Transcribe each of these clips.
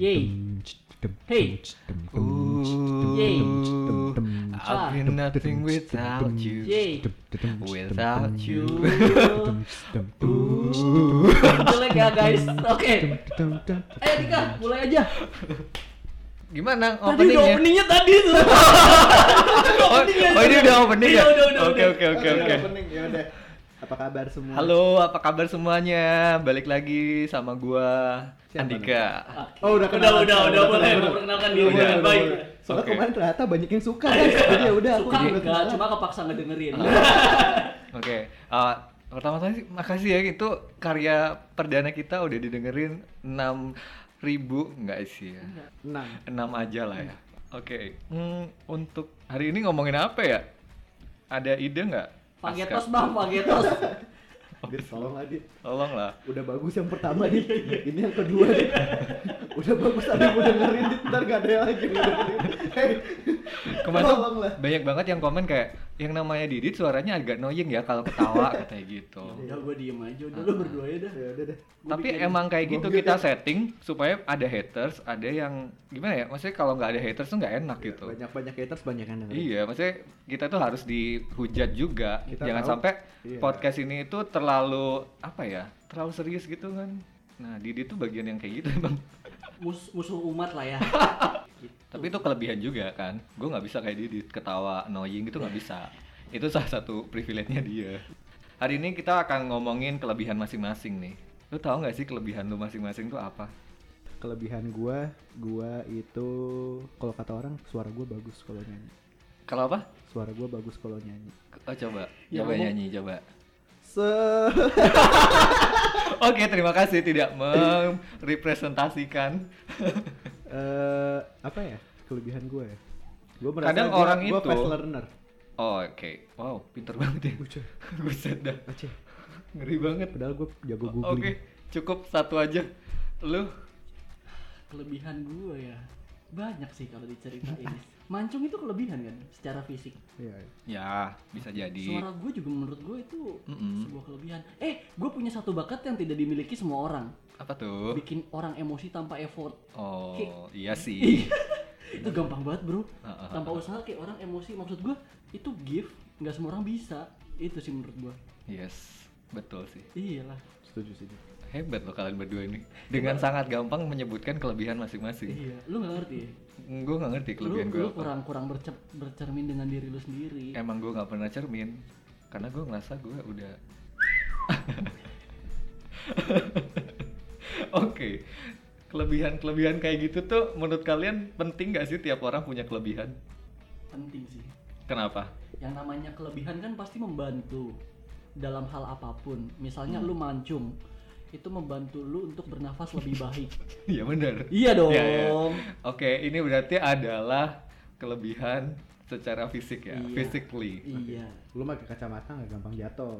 Yay. Hey. Yay. I'll be nothing without you. Yay. Without you. Jelek ya guys. Oke. Ayo Dika, mulai aja. Gimana Tadi udah openingnya? openingnya tadi tuh. Oh, Openingnya oh, ini tadi. udah opening Iya, ya? udah, udah, Oke udah. oke oke oke. Ya udah. Apa kabar semua? Halo, apa kabar semuanya? Balik lagi sama gua Siapa Andika. Oh, udah Udah, kenalan. udah, udah, Udah, boleh udah. memperkenalkan diri Udah, dengan udah, baik. Boleh. Soalnya Oke. kemarin ternyata banyak yang suka guys. Jadi ya udah aku Suka juga enggak, kenalan. cuma kepaksa ngedengerin. Oke, uh, pertama kali sih makasih ya itu karya perdana kita udah didengerin 6 ribu enggak sih ya? Enam. 6 aja lah ya. Oke, hmm, untuk hari ini ngomongin apa ya? Ada ide nggak? Pagetos bang, pagetos. Dit, tolong lah Dit. Tolong lah. Udah bagus yang pertama Dit. Ini yang kedua Dit. Udah bagus ada yang mau dengerin Dit. Ntar gak ada lagi yang dengerin. Kemarin banyak banget yang komen kayak yang namanya Didit suaranya agak annoying ya kalau ketawa katanya gitu. Udah gue diem aja, udah lu berdua ya dah. Ya udah deh. Gua Tapi emang kayak gitu kita setting supaya ada haters, ada yang gimana ya? Maksudnya kalau nggak ada haters tuh nggak enak gitu. Banyak-banyak haters banyak yang dengerin. Iya, maksudnya kita tuh harus dihujat juga. Kita Jangan tahu. sampai Iya. podcast ini itu terlalu apa ya? Terlalu serius gitu kan. Nah, Didi tuh bagian yang kayak gitu emang. Mus- musuh umat lah ya. Gitu. Tapi itu kelebihan juga kan. Gue nggak bisa kayak Didi ketawa annoying gitu nggak bisa. Itu salah satu privilege-nya dia. Hari ini kita akan ngomongin kelebihan masing-masing nih. Lu tahu nggak sih kelebihan lu masing-masing tuh apa? Kelebihan gua, gua itu kalau kata orang suara gua bagus kalau nyanyi. Kalau apa? Suara gua bagus kalau nyanyi. Oh, coba, Ya, coba ngomong. nyanyi, coba. Se Oke, terima kasih tidak merepresentasikan. eh apa ya? Kelebihan gua ya. Gua merasa Kadang gua, orang gua itu- fast learner. Oh, Oke, wow, pinter banget ya. Bucah. Buset dah, Aceh. ngeri banget. Padahal gua jago Oke, googling. cukup satu aja. Lu Kelebihan gue ya banyak sih kalau diceritain. Mancung itu kelebihan kan, secara fisik. Iya. iya. ya bisa jadi. Suara gue juga menurut gue itu Mm-mm. sebuah kelebihan. Eh, gue punya satu bakat yang tidak dimiliki semua orang. Apa tuh? Bikin orang emosi tanpa effort. Oh, iya sih. itu gampang banget bro. Tanpa usaha kayak orang emosi. Maksud gue itu gift, nggak semua orang bisa. Itu sih menurut gue. Yes, betul sih. Iyalah. Setuju sih. Hebat loh kalian berdua ini. Dengan sangat gampang menyebutkan kelebihan masing-masing. Iya, lu nggak ngerti ya? Gue nggak ngerti kelebihan gue lu kurang kurang berce- bercermin dengan diri lu sendiri. Emang gue nggak pernah cermin, karena gue ngerasa gue udah. Oke, kelebihan-kelebihan kayak gitu tuh menurut kalian penting gak sih tiap orang punya kelebihan? Penting sih. Kenapa? Yang namanya kelebihan kan pasti membantu dalam hal apa pun. Misalnya lu mancung, itu membantu lu untuk bernafas lebih baik. Iya benar. iya dong. Iya, iya. Oke, ini berarti adalah kelebihan secara fisik ya, Iya. physically. Iya. Lu pakai kacamata nggak gampang jatuh.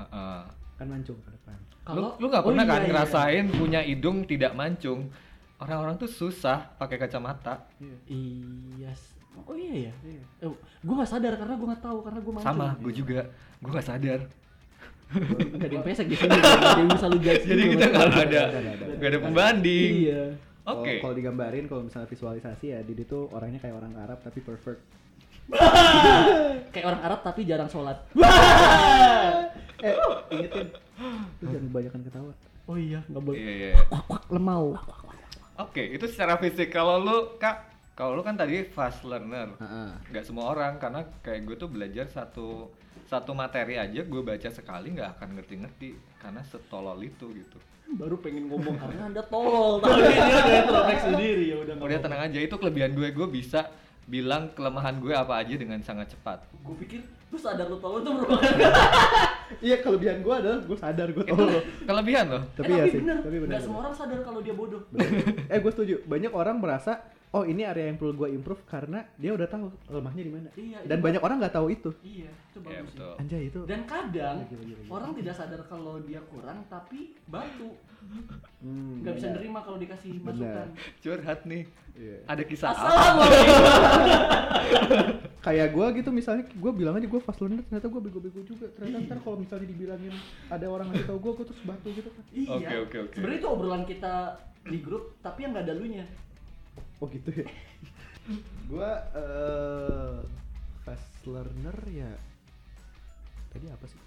Heeh. Kan mancung ke depan. Lu lu nggak pernah oh kan iya, iya. ngerasain punya hidung tidak mancung? Orang-orang tuh susah pakai kacamata. Iya. Iya. Oh iya ya. Iya. Eh, gue nggak sadar karena gue nggak tahu karena gue mancung. Sama, gue juga. Gue nggak sadar. Gak ada yang pesek di sini. Gak ada yang bisa lu judge. Jadi juga, kita nggak ada, Nggak ada, pembanding. Iya. Oke. Kalau digambarin, kalau misalnya visualisasi ya, Didi tuh orangnya kayak orang Arab tapi perfect. Kayak orang Arab tapi jarang sholat. eh, ingetin. Lu jangan kebanyakan ketawa. Oh iya, nggak boleh. Iya, iya. Kwak lemau. Oke, itu secara fisik. Kalau lu, Kak, kalau lu kan tadi fast learner. Heeh. Nggak semua orang karena kayak gue tuh belajar satu satu materi aja gue baca sekali nggak akan ngerti-ngerti karena setolol itu gitu. Baru pengen ngomong karena anda tolol. Tapi dia udah introspeksi sendiri ya udah. nggak Udah tenang aja itu kelebihan gue, gue bisa bilang kelemahan gue apa aja dengan sangat cepat. Gue pikir lu sadar lu tolol itu merupakan Iya, kelebihan gua adalah gua sadar gua Itu tolol. kelebihan loh. Tapi eh, ya tapi sih, bener. tapi bener. Nggak semua orang sadar kalau dia bodoh. eh, gue setuju. Banyak orang merasa, oh ini area yang perlu gua improve karena dia udah tahu lemahnya di mana. Iya, Dan iya. banyak orang nggak tahu itu. Iya, itu Ya bagus sih. betul. Anjay itu. Dan kadang Lagi, lagi, lagi. orang tidak sadar kalau dia kurang tapi batu. Hmm, Nggak bisa benar. nerima kalau dikasih Benar. masukan. Curhat nih. Iya. Ada kisah apa? Assalamualaikum. kayak gue gitu misalnya gue bilang aja gue fast learner ternyata gue bego-bego juga ternyata ntar kalau misalnya dibilangin ada orang ngasih tau gue gue terus batu gitu kan Iya. Oke, oke, oke. Sebenarnya itu obrolan kita di grup, tapi yang nggak ada lunya. Oh gitu ya gue eh fast learner ya tadi apa sih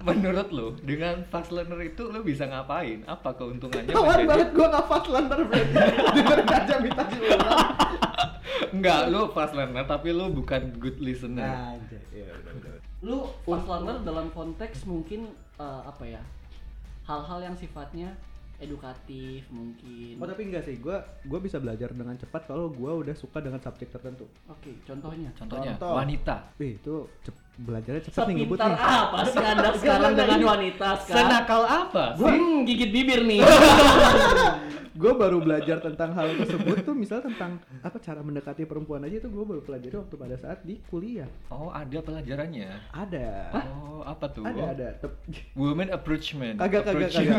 Menurut lo, dengan fast learner itu lo bisa ngapain? Apa keuntungannya? kawan menjadi- banget gue nggak fast learner berarti dengerin aja minta diulang Enggak, lo fast learner tapi lo bukan good listener. aja ya udah udah Lu fast learner dalam konteks mungkin eh, apa ya? Hal-hal yang sifatnya edukatif mungkin. Oh tapi enggak sih, gua gua bisa belajar dengan cepat kalau gua udah suka dengan subjek tertentu. Oke, contohnya. Contohnya Contoh. wanita. Wih, itu cep- belajarnya cepat nih ngebut Sepintar nih. apa sih Anda sekarang dengan wanita sekarang? Senakal apa sih? Hmm, gigit bibir nih. Gua baru belajar tentang hal tersebut tuh misalnya tentang apa cara mendekati perempuan aja itu gua baru pelajari waktu pada saat di kuliah. Oh, ada pelajarannya. Ada. Oh, apa tuh? Ada ada. Tep- Women approachment. Kagak kagak kagak.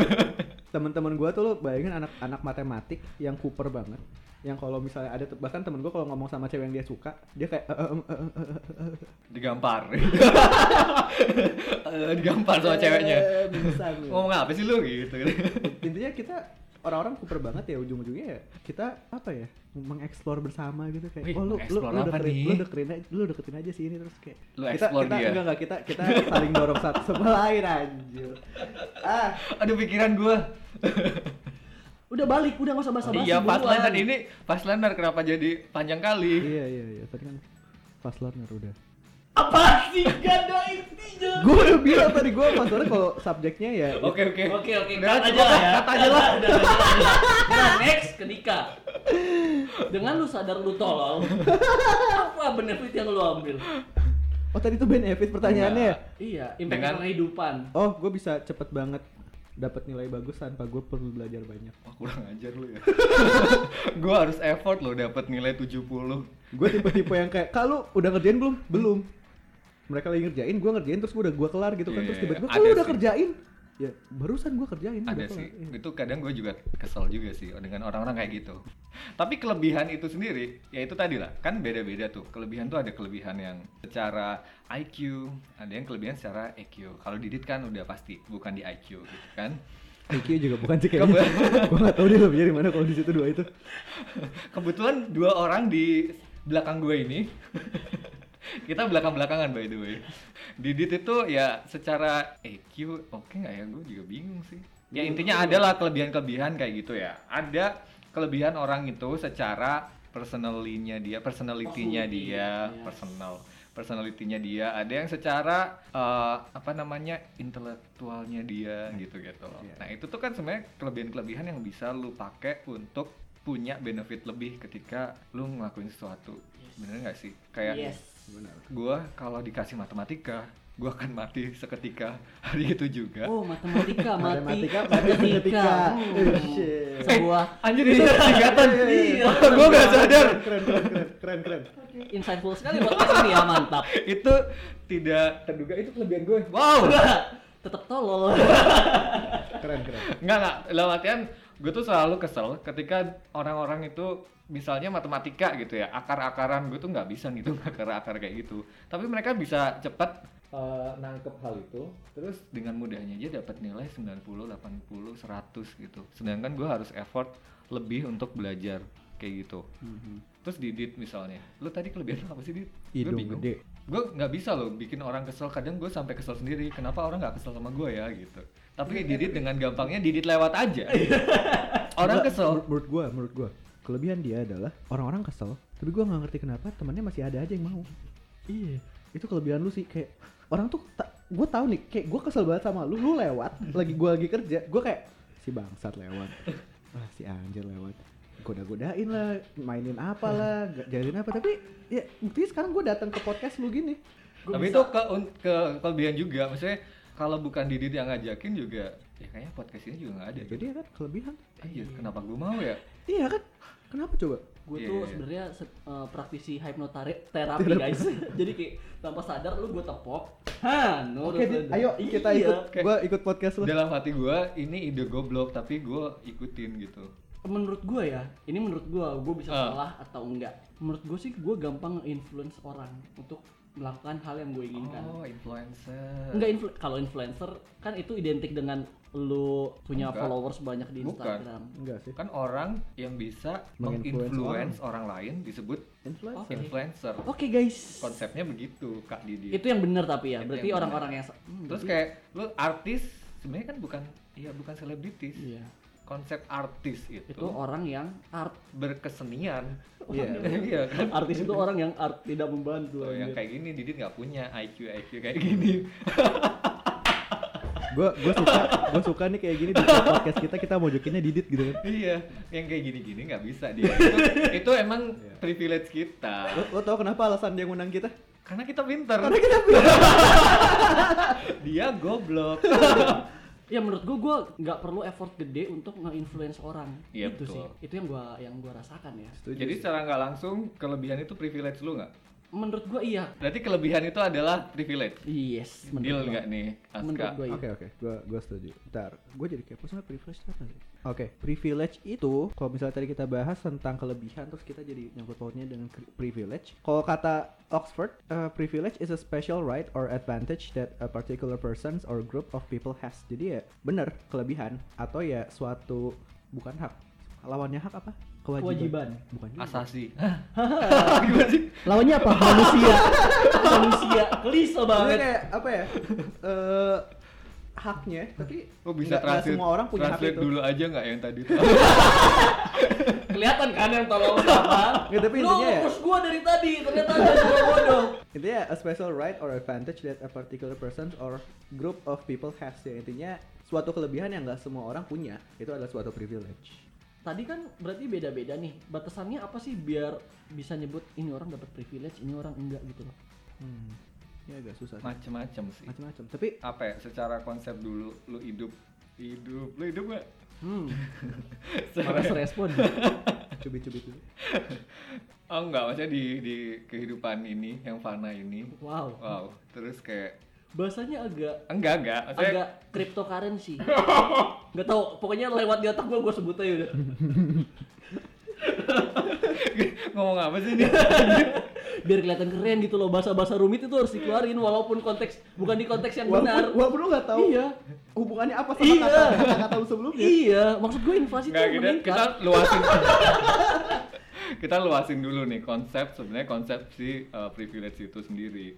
Teman-teman gua tuh lo bayangin anak-anak matematik yang Cooper banget. Yang kalau misalnya ada bahkan temen gua kalau ngomong sama cewek yang dia suka, dia kayak "Eh, eh, eh, eh, eh." Digampar. Eh, Digampar sama ceweknya. Eh, bisa gue. Ngomong apa sih lu gitu. intinya kita orang-orang kuper banget ya ujung-ujungnya ya kita apa ya mengeksplor bersama gitu kayak Wih, oh lu lu lu deketin, nih? lu deketin aja lu deketin aja sih ini terus kayak Lu kita kita dia. enggak enggak kita kita saling dorong satu sama lain anjir ah Aduh pikiran gua. Udah balik, udah nggak usah basa-basi. iya, fast buruan. learner ini fast learner kenapa jadi panjang kali? iya iya iya tadi kan fast learner udah Apa sih? Gak ada intinya. gue udah bilang tadi gue fast learner kalau subjeknya ya Oke, oke. Oke oke, Udah, cut aja lah ya. Cut aja lah. Nah, next ketika dengan lu sadar lu tolol, apa benefit yang lu ambil? oh tadi tuh benefit pertanyaannya ya Iya, impact Dengan- dengan kehidupan. oh gue bisa cepet banget dapat nilai bagus tanpa gue perlu belajar banyak Wah, kurang ajar lu ya. gua harus effort loh dapat nilai 70. gue tipe-tipe yang kayak kalau udah ngerjain belum belum mereka lagi ngerjain gue ngerjain terus gue udah gue kelar gitu kan terus iya, tiba-tiba kalau udah sih. kerjain ya barusan gue kerjain Ada sih. Iya. Itu kadang gue juga kesel juga sih dengan orang-orang kayak gitu. Tapi kelebihan itu sendiri, ya itu tadi lah, kan beda-beda tuh. Kelebihan tuh ada kelebihan yang secara IQ, ada yang kelebihan secara EQ. Kalau Didit kan udah pasti bukan di IQ gitu kan. IQ juga bukan sih kayaknya gue gak tau dia lebihnya di mana kalau di situ dua itu Kebetulan dua orang di belakang gue ini kita belakang-belakangan by the way. Didit itu ya secara EQ oke nggak ya? Gue juga bingung sih. Ya intinya adalah kelebihan-kelebihan kayak gitu ya. Ada kelebihan orang itu secara personalinya dia, personalitinya Personality, dia, yes. personal personalitinya dia. Ada yang secara eh, apa namanya intelektualnya dia gitu-gitu. Iya. Nah itu tuh kan sebenarnya kelebihan-kelebihan yang bisa lu pakai untuk punya benefit lebih ketika lu ngelakuin sesuatu. Bener nggak sih? Kayak Yes. benar gua kalau dikasih matematika, gua akan mati seketika hari itu juga. Oh, matematika, mati. Matematika, mati seketika. Oh, shit. Sebuah Anjir itu singkatan. Iya. gua nggak sadar. keren keren keren keren keren insightful sekali podcast ini ya, mantap. itu tidak terduga itu kelebihan gue wow. Tetap tolol. keren keren Enggak enggak, dalam artian gue tuh selalu kesel ketika orang-orang itu misalnya matematika gitu ya, akar-akaran gue tuh nggak bisa ngitung akar-akar kayak gitu. Tapi mereka bisa cepat eh, nangkep hal itu, terus dengan mudahnya aja dapat nilai 90, 80, 100 gitu. Sedangkan gue harus effort lebih untuk belajar kayak gitu. Terus Didit misalnya, lu tadi kelebihan apa sih Dit? Gue hidung bingung. gede Gue nggak bisa loh bikin orang kesel. Kadang gue sampai kesel sendiri. Kenapa orang nggak kesel sama gue ya gitu. Tapi Didit dengan gampangnya Didit lewat aja. orang kesel. menur- menurut gua menurut gua kelebihan dia adalah orang-orang kesel tapi gua nggak ngerti kenapa temannya masih ada aja yang mau iya itu kelebihan lu sih kayak orang tuh tak gua tahu nih kayak gua kesel banget sama lu lu lewat lagi gua lagi kerja gua kayak si bangsat lewat ah si anjir lewat goda-godain lah mainin apa lah jalin apa tapi ya buktinya sekarang gua datang ke podcast lu gini Gua Tapi bisa- itu ke, ke kelebihan juga. Maksudnya kalau bukan Didit yang ngajakin juga, ya kayaknya podcast ini juga nggak ada. jadi ya kan kelebihan Eh, iya, kenapa gue mau ya? iya kan kenapa coba gue Iya, tuh iya. sebenarnya se- eh, praktisi hypnoterapi guys jadi kayak tanpa sadar lu gue tepok ha nurut Oke, Dit, udah. ayo kita Iya. ikut gua ikut podcast lu Dalam hati gue ini ide goblok, tapi gue ikutin gitu. menurut gue ya ini menurut gue gue bisa Ah. salah atau enggak menurut gue sih gue gampang influence orang untuk melakukan hal yang gue inginkan Oh, influencer. enggak influ- kalau influencer kan itu identik dengan lu punya Enggak. followers banyak di Bukan. Instagram Enggak sih. Kan orang yang bisa Menginfluence menginfluence orang. lain disebut Influencer. Oke. influencer. oke guys Konsepnya begitu, Kak Didi. itu yang benar tapi ya Itu berarti yang orang-orang yang sa- hmm, Terus berarti- kayak lu artis sebenarnya kan bukan iya bukan selebritis. iya Konsep artis itu, itu orang yang art berkesenian. Iya. iya kan? artis itu orang yang art tidak membantu Oh, yang kayak gini Didit nggak punya IQ IQ kayak gini. Gue gue suka gue suka nih kayak gini di podcast kita kita mojokinnya Didit gitu kan. iya, yang kayak gini-gini nggak bisa dia. Itu, itu emang Iya. privilege kita. Lo, lo tau kenapa alasan dia ngundang kita? Karena kita pintar. Karena kita dia goblok. Ya menurut gua gua nggak perlu effort gede untuk nge-influence orang Iya, itu betul. sih itu yang gua yang gua rasakan ya Setuju Jadi sih. secara nggak langsung kelebihan itu privilege lu nggak? Menurut gua iya Berarti kelebihan itu adalah privilege. yes Deal menurut gua. nggak nih, menurut Aska? gua iya Oke oke, gua gua setuju. Ntar, gua jadi kepo sama privilege itu apa sih? Oke, privilege itu kalau misalnya tadi kita bahas tentang kelebihan terus kita jadi nyangkut pautnya dengan privilege. Kalau kata Oxford, uh, privilege is a special right or advantage that a particular person or group of people has. Jadi ya bener kelebihan atau ya suatu bukan hak. Lawannya hak apa? Kewajiban. Bukan juga. Asasi. Gimana sih? lawannya apa manusia manusia klise Maksudnya banget kayak apa ya? Eh haknya, tapi Lo bisa translate, semua orang punya hak translate itu. dulu aja nggak yang tadi tuh? kelihatan kan yang tolong apa Nggak, tapi lu intinya ya- push gua dari tadi ternyata ada gua bodoh Intinya a special right or advantage that a particular person or group of people has ya intinya suatu kelebihan yang nggak semua orang punya itu adalah suatu privilege. Tadi kan berarti beda-beda nih batasannya apa sih biar bisa nyebut ini orang dapat privilege ini orang enggak gitu loh Hmm. Ya agak susah. sih. Macem-macem sih. Macam-macam. Tapi Apa ya? Secara konsep dulu, lu hidup, hidup, lu hidup nggak? hmm Secara- malas respon cubit-cubit dulu. Oh enggak, maksudnya di di kehidupan ini, yang fana ini. wow Wow, terus kayak bahasanya agak enggak enggak, maksudnya agak cryptocurrency. Nggak tahu pokoknya lewat di otak gua gua sebut aja udah. Ngomong apa sih ini? biar kelihatan keren gitu loh bahasa-bahasa rumit itu harus dikeluarin walaupun konteks bukan di konteks yang benar. Walaupun, walaupun lu nggak tahu iya. hubungannya apa sama Iya. kata kata-kata lu sebelumnya. iya maksud gue inflasi itu kita, meningkat. kita luasin kita luasin dulu nih konsep sebenarnya konsep si uh, privilege itu sendiri.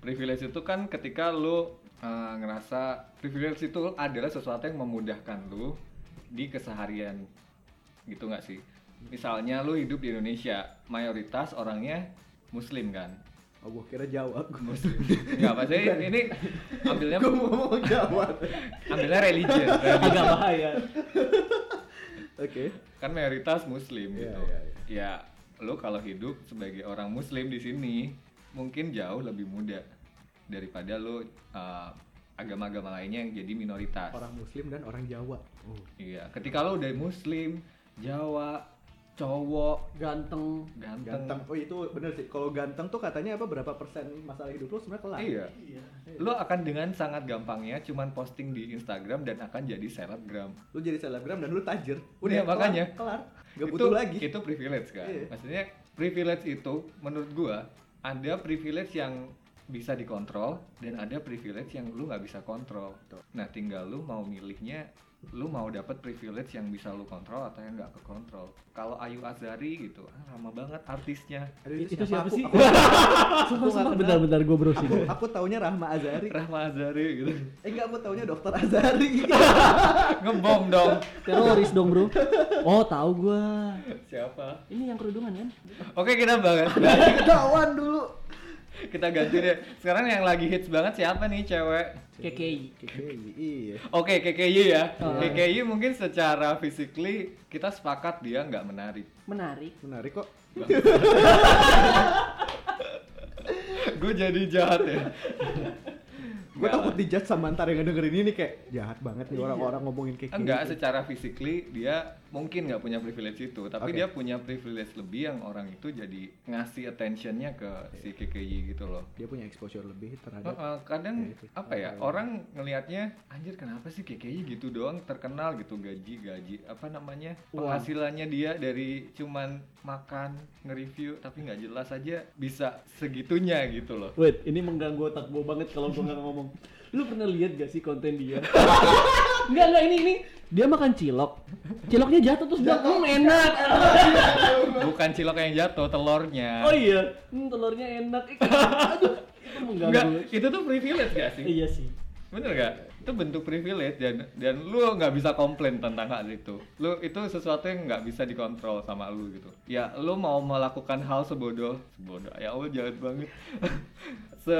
Privilege itu kan ketika lu uh, ngerasa privilege itu adalah sesuatu yang memudahkan lu di keseharian gitu nggak sih? Misalnya lu hidup di Indonesia, mayoritas orangnya muslim kan? Oh, gua kira Jawa. Gua Muslim. Enggak, maksudnya ini ambilnya gua mau ngomong Jawa. ambilnya religion. agak bahaya Oke. kan mayoritas muslim Iya, gitu. iya, Ya, lo kalau hidup sebagai orang muslim di sini mungkin jauh lebih mudah daripada lo uh, agama-agama lainnya yang jadi minoritas. Orang muslim dan orang Jawa. Oh. Iya, ketika lo udah muslim, Jawa, cowok, ganteng ganteng. Ganteng. Oh itu bener sih. Kalau ganteng tuh katanya apa berapa persen masalah hidup lu sebenarnya kelar. Iya. iya Lo akan dengan sangat gampangnya cuman posting di Instagram dan akan jadi selebgram. Lu jadi selebgram dan lu tajir. Iya, kelar, makanya. kelar. Gak itu, butuh lagi. Itu privilege kan. Iya. Maksudnya privilege itu menurut gua ada privilege yang bisa dikontrol dan ada privilege yang lu nggak bisa kontrol. Nah, tinggal lu mau milihnya lu mau dapat privilege yang bisa lu kontrol atau yang nggak kekontrol. Kalau Ayu Azari gitu, ah, lama banget artisnya. Aduh, itu siapa Aku- sih Aku, sumpah sumpah bentar-bentar gue browsing aku, aku taunya Rahma Azari. Rahma Azari gitu. Eh enggak, aku taunya Dokter Azari. Ngebom dong. teroris dong bro oh tahu gua Siapa? ini yang kerudungan kan Oke, kita bahas. Ketahuan dulu. kita ganti deh. Sekarang yang lagi hits banget siapa nih cewek? KKI KKI, iya. Oke, KKY ya. Oh. KKY mungkin secara physically kita sepakat dia nggak menarik. menarik Menarik kok. Gue jadi jahat ya. gue takut dijudge sama ntar yang dengerin ini kayak jahat banget nih Iya. orang-orang ngomongin kayak Enggak, secara physically dia mungkin nggak punya privilege itu, tapi Oke. dia punya privilege lebih yang orang itu jadi ngasih attentionnya ke si KKI gitu loh. dia punya exposure lebih Uh, terhadap uh, kadang Ya, itu. apa ya Uh, orang ngelihatnya anjir kenapa sih KKI gitu doang terkenal gitu gaji gaji apa namanya Uang. penghasilannya dia dari cuman makan nge-review tapi nggak jelas aja bisa segitunya gitu loh Wait, ini mengganggu otak gue banget kalau gue nggak ngomong. Lu pernah lihat gak sih konten dia? Enggak, enggak ini ini dia makan cilok. Ciloknya jatuh terus dia ngomong enak. bukan cilok yang jatuh telurnya Oh iya, hmm, telurnya enak. Eh, Aduh, itu mengganggu. Enggak, itu tuh privilege gak sih? Iya sih. Bener gak? Itu bentuk privilege dan dan lu nggak bisa komplain tentang hal itu. Lu itu sesuatu yang nggak bisa dikontrol sama lu gitu. Ya lu mau melakukan hal sebodoh, sebodoh. Ya Allah jahat banget. Se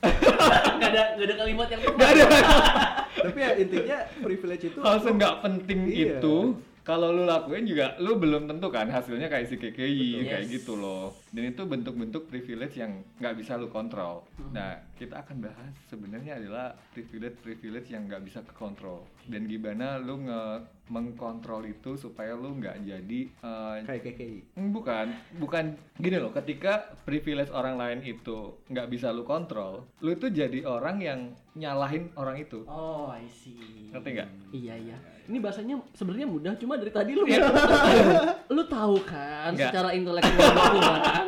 Gak ada gak ada kalimat yang nggak ada. tapi ya intinya privilege itu hal nggak penting Iya. itu kalau lu lakuin juga lu belum tentu kan hasilnya kayak si KKI Betul. kayak Yes. gitu loh dan itu bentuk-bentuk privilege yang nggak bisa lu kontrol nah kita akan bahas sebenarnya adalah privilege privilege yang nggak bisa kekontrol dan gimana lu nge mengkontrol itu supaya lu nggak jadi eh, kayak KKI Hmm, Bukan, bukan gini loh. Ketika privilege orang lain itu nggak bisa lu kontrol, lu itu jadi orang yang nyalahin orang itu. Oh, I see. Ngerti nggak? Iya, iya. Ini bahasanya sebenarnya mudah, cuma dari tadi lu Iya. lu tahu kan Nggak. secara intelektual lu kan.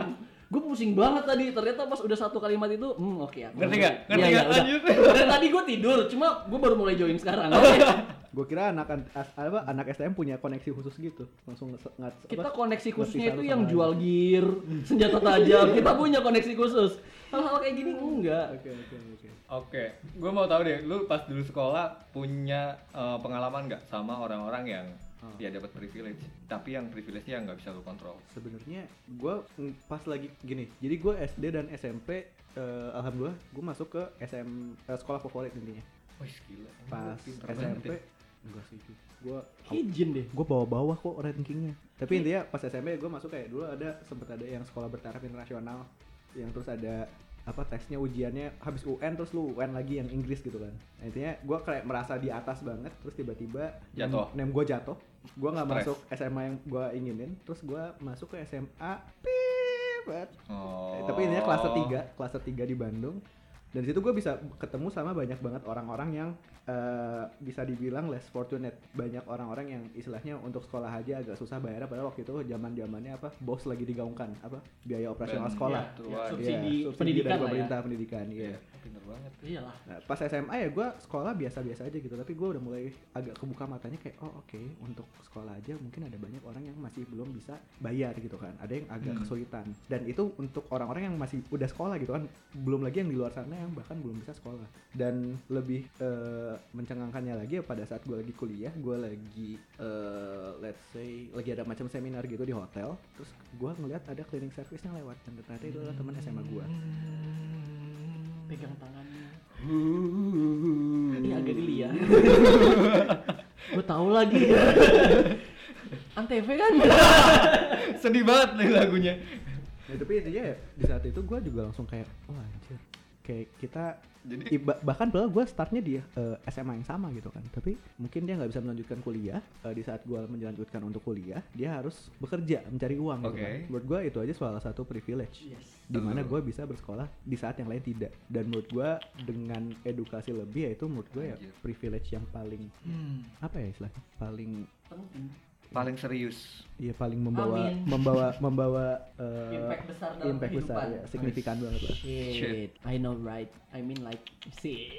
Gue pusing banget tadi. Ternyata pas udah satu kalimat itu, hmm oke aku. Ngerti nggak? Ngerti Iya, iya, nggak? udah. Lanjut. Dari tadi gue tidur, cuma gue baru mulai join sekarang. Oke. gue kira anak apa anak STM punya koneksi khusus gitu langsung ngat Kita apa, koneksi khususnya itu yang jual gear, senjata tajam. Kita punya koneksi khusus. Hal-hal kayak gini enggak. oke oke oke Oke, gue mau tahu deh, lu pas dulu sekolah punya eh, pengalaman nggak sama orang-orang yang Oh. ya dapat privilege, tapi yang privilege-nya nggak bisa lu kontrol. sebenarnya gue pas lagi gini jadi gue SD dan SMP eh, alhamdulillah gue masuk ke SM eh, sekolah favorit intinya Wih gila, pas SMP. Enggak sih gue Hijin deh. gue bawa bawah kok rankingnya tapi intinya pas SMP gue masuk kayak dulu ada sempet ada yang sekolah bertaraf internasional yang terus ada apa tesnya ujiannya habis UN terus lu UN lagi yang Inggris gitu kan. Nah, intinya gue kayak merasa di atas banget terus tiba-tiba Jatuh. nem, gue jatuh. Gue nggak masuk SMA yang gue inginin terus gue masuk ke SMA pipet Oh. Eh, tapi intinya kelas 3 kelas 3 di Bandung. Dan di situ gue bisa ketemu sama banyak banget orang-orang yang eh, bisa dibilang less fortunate. Banyak orang-orang yang istilahnya untuk sekolah aja agak susah bayar padahal waktu itu zaman zamannya apa bos lagi digaungkan apa biaya operasional sekolah. ya, Ya, Iya, subsidi Iya, pendidikan dari lah ya. pemerintah pendidikan iya. Iya, pinter banget. Iyalah. Nah, pas SMA ya gue sekolah biasa-biasa aja gitu tapi gue udah mulai agak kebuka matanya kayak oh oke untuk sekolah aja mungkin ada banyak orang yang masih belum bisa bayar gitu kan ada yang agak Hmm. kesulitan dan itu untuk orang-orang yang masih udah sekolah gitu kan belum lagi yang di luar sana yang bahkan belum bisa sekolah dan lebih eh, mencengangkannya lagi ya pada saat gue lagi kuliah gue lagi eh, let's say lagi ada macam seminar gitu di hotel terus gue ngeliat ada cleaning service yang lewat dan ternyata itu adalah teman SMA gue Pegang tangannya. Ini agak geli ya. gue tahu lagi. Antv kan? Sedih banget nih lagunya. Ya, tapi intinya ya, di saat itu gue juga langsung kayak, wah anjir. Kayak kita, Jadi i- ba- bahkan padahal gue startnya di eh, SMA yang sama gitu kan. Tapi mungkin dia nggak bisa melanjutkan kuliah. eh, di saat gue melanjutkan untuk kuliah, dia harus bekerja, mencari uang gitu Oke. kan. Menurut gue itu aja salah satu privilege. Yes. Di mana gue bisa bersekolah di saat yang lain tidak. Dan menurut gue dengan edukasi lebih ya itu menurut gue ya privilege yang paling, apa ya istilahnya? Paling Penting. Paling serius. Iya paling membawa Amin. membawa membawa eh, Impact besar dalam impact besar kehidupan. ya signifikan banget lah. Shit. I know right. I mean like sih.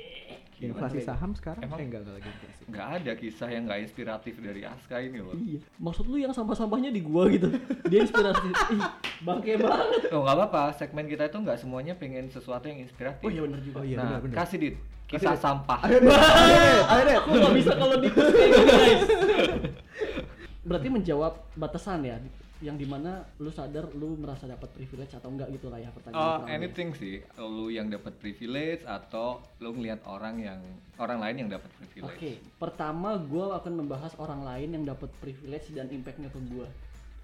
Inflasi saham sekarang Emang- eh enggak enggak lagi inflasi. Nggak ada kisah yang nggak inspiratif dari Aska ini loh. Iya. Maksud lu yang sampah-sampahnya di gua gitu. Dia inspirasi. Ih, bangke banget. Oh nggak apa-apa, segmen kita itu nggak semuanya pengen sesuatu yang inspiratif. Oh iya benar juga. Oh iya nah, benar benar. kasih dit kisah Dit. sampah. Ayo deh, ayo deh, ayo. Aku nggak bisa kalau di kayak gitu guys. Berarti menjawab batasan ya, yang di mana lu sadar lu merasa dapat privilege atau enggak gitu lah ya pertanyaan. Oh, lebih. anything sih. Lu yang dapat privilege atau lu ngelihat orang yang orang lain yang dapat Oke, privilege. pertama gua akan membahas orang lain yang dapat privilege dan impactnya ke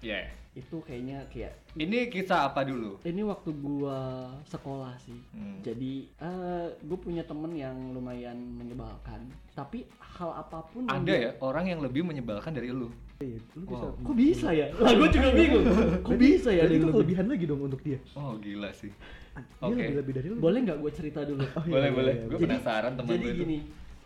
gua. Ya. Itu kayaknya kayak Ini kisah apa dulu? ini waktu gua sekolah sih. Hmm. Jadi eh gue punya temen yang lumayan menyebalkan. Tapi hal apa pun Ada dia- ya orang yang lebih menyebalkan dari lu. Iya, lu bisa. Wow. Kok bisa ya? Lah gue juga bingung. Kok bisa ya? Ada itu lebih? kelebihan lagi dong untuk dia. Oh gila sih. Dia Oke. lebih lebih dari lu. Boleh nggak gue cerita dulu? Oh, iya, boleh iya, boleh. iya, Gue iya. penasaran teman Jadi gue itu. gini,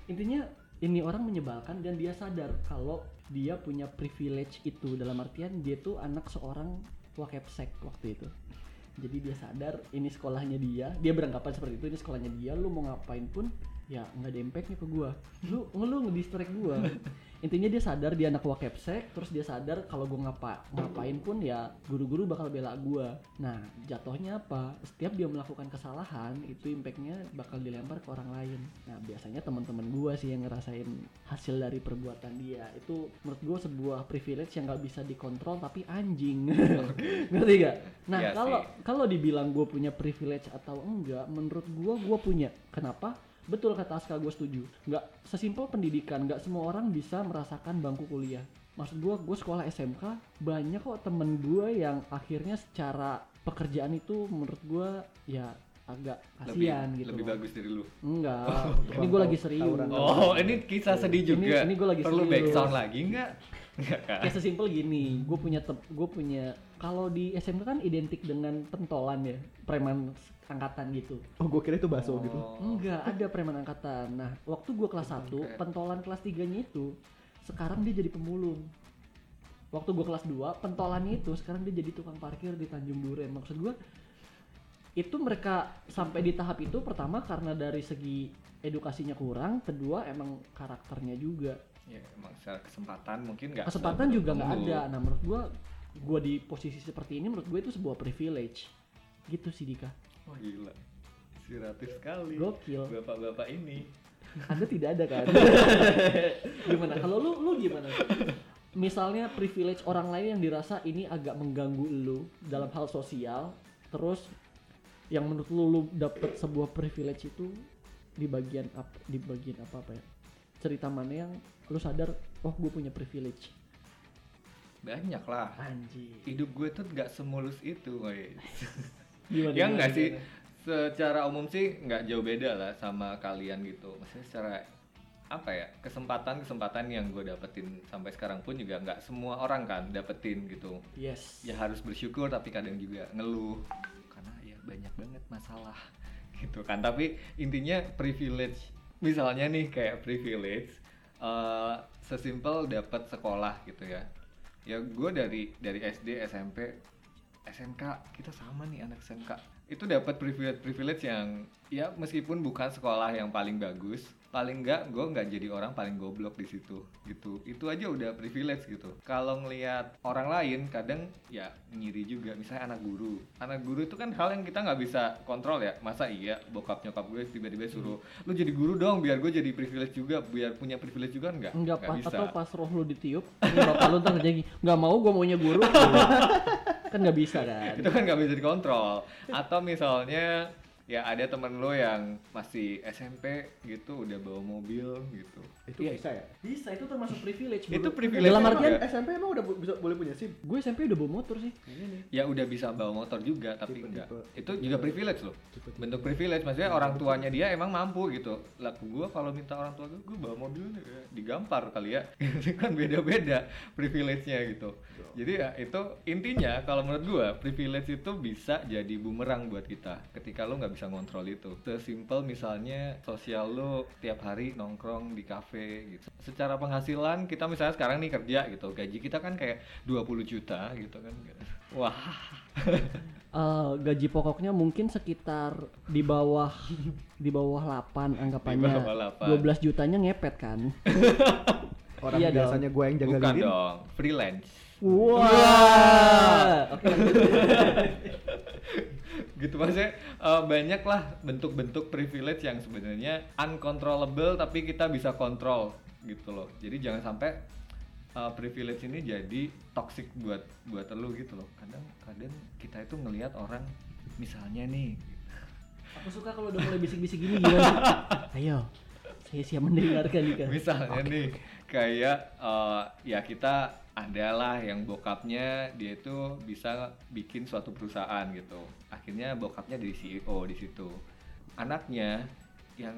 intinya ini orang menyebalkan dan dia sadar kalau dia punya privilege itu. Dalam artian dia tuh anak seorang wakepsek waktu itu. Jadi dia sadar ini sekolahnya dia, dia beranggapan seperti itu ini sekolahnya dia, lu mau ngapain pun ya nggak ada impactnya ke gua. Lu lu ngedistract gua. Intinya dia sadar dia anak wakepsek, terus dia sadar kalau gua ngapa ngapain pun ya guru-guru bakal bela gua. Nah jatuhnya apa? Setiap dia melakukan kesalahan itu impactnya bakal dilempar ke orang lain. Nah biasanya teman-teman gua sih yang ngerasain hasil dari perbuatan dia. Itu menurut gua sebuah privilege yang nggak bisa dikontrol tapi anjing. Ngerti gak? Nah Iya kalau sih. kalau dibilang gue punya privilege atau enggak, menurut gua gua punya. Kenapa? Betul kata Aska gue setuju. Nggak sesimpel pendidikan, nggak semua orang bisa merasakan bangku kuliah. Maksud gua, gue sekolah SMK banyak kok temen gue yang akhirnya secara pekerjaan itu menurut gua ya agak Lebih kasihan gitu. lebih loh. bagus dari lu. Enggak, tukang ini gue lagi serius. Oh, ini kisah sedih Ini- juga. ini gua lagi Perlu serius. background lagi enggak? Enggak kan? Kayak sesimpel gini, gue punya gue punya kalau di SMK kan identik dengan pentolan ya, preman angkatan gitu. Oh, gue kira itu bakso gitu. Oh. Enggak, ada preman angkatan. Nah, waktu gue kelas 1, Oke. pentolan kelas 3-nya itu sekarang dia jadi pemulung. Waktu gue kelas 2, pentolannya itu sekarang dia jadi tukang parkir di Tanjung Duren. Maksud gue itu mereka sampai di tahap itu pertama karena dari segi edukasinya kurang, kedua emang karakternya juga. Ya, emang secara kesempatan mungkin enggak. Kesempatan juga nggak ada. Nah, menurut gue gue di posisi seperti ini menurut gue itu sebuah privilege. Gitu sih Dika. Wah, gila. Inspiratif sekali. Gokil. Bapak-bapak ini. Anda tidak ada kan? gimana? Kalau lu lu gimana? Misalnya privilege orang lain yang dirasa ini agak mengganggu lu dalam hal sosial, terus yang menurut lu lu dapet sebuah privilege itu di bagian apa di bagian apa apa ya? Cerita mana yang lu sadar, oh gue punya privilege. Banyak lah. Anjir. Hidup gue tuh nggak semulus itu, guys. Gimana, ya enggak sih. secara umum sih nggak jauh beda lah sama kalian gitu. Maksudnya secara apa ya kesempatan kesempatan yang gue dapetin sampai sekarang pun juga nggak semua orang kan dapetin gitu. Yes. ya harus bersyukur tapi kadang juga ngeluh. Karena ya banyak banget masalah gitu kan. Tapi intinya privilege. Misalnya nih kayak privilege eh, sesimpel dapat sekolah gitu ya. Ya gue dari dari SD SMP SMK kita sama nih anak SMK itu dapat privilege privilege yang ya meskipun bukan sekolah yang paling bagus paling enggak gue nggak jadi orang paling goblok di situ gitu. Itu aja udah privilege gitu. Kalau ngelihat orang lain kadang ya ngiri juga. Misalnya anak guru. Anak guru itu kan hal yang kita nggak bisa kontrol ya. Masa iya bokap nyokap gue tiba-tiba suruh lu jadi guru dong biar gue jadi privilege juga. Biar punya privilege juga enggak Enggak pas bisa. Atau pas roh lu ditiup, bapak lu ntar jadi nggak mau gue maunya guru. kan nggak bisa kan. itu kan nggak bisa dikontrol atau misalnya ya ada temen lo yang masih SMP gitu udah bawa mobil gitu Itu Iya. bisa ya? Bisa, itu termasuk privilege. Itu privilege Dalam juga. artian, SMP emang udah bisa boleh punya SIM? gue SMP udah bawa motor sih. ya udah bisa bawa motor juga tapi Tipe- enggak tipe- itu tipe- juga privilege loh tipe-tipe. bentuk privilege maksudnya orang tuanya dia emang mampu gitu lah gua kalau minta orang tua gue gue bawa mobil nih, ya, digampar kali ya itu kan beda-beda privilege-nya gitu jadi ya itu intinya kalau menurut gua privilege itu bisa jadi bumerang buat kita ketika lo nggak bisa ngontrol itu sesimpel misalnya sosial lo tiap hari nongkrong di kafe gitu secara penghasilan kita misalnya sekarang nih kerja gitu gaji kita kan kayak 20 juta gitu kan wah Eh, gaji pokoknya mungkin sekitar di bawah di bawah 8 anggapannya. Di bawah 8. 12 jutanya ngepet kan. Orang Iya biasanya gue yang jaga bukan lilin. dong freelance Wah. Oke. lanjut. gitu maksudnya eh, banyak lah bentuk-bentuk privilege yang sebenarnya uncontrollable tapi kita bisa kontrol gitu loh jadi jangan sampai eh, privilege ini jadi toxic buat buat lu gitu loh kadang kadang kita itu ngelihat orang misalnya nih Aku suka kalau udah mulai bisik-bisik gini gimana? Ayo. Saya siap mendengarkan nih kan. misalnya nih kayak eh, ya kita adalah yang bokapnya dia itu bisa bikin suatu perusahaan gitu akhirnya bokapnya jadi CEO di situ anaknya yang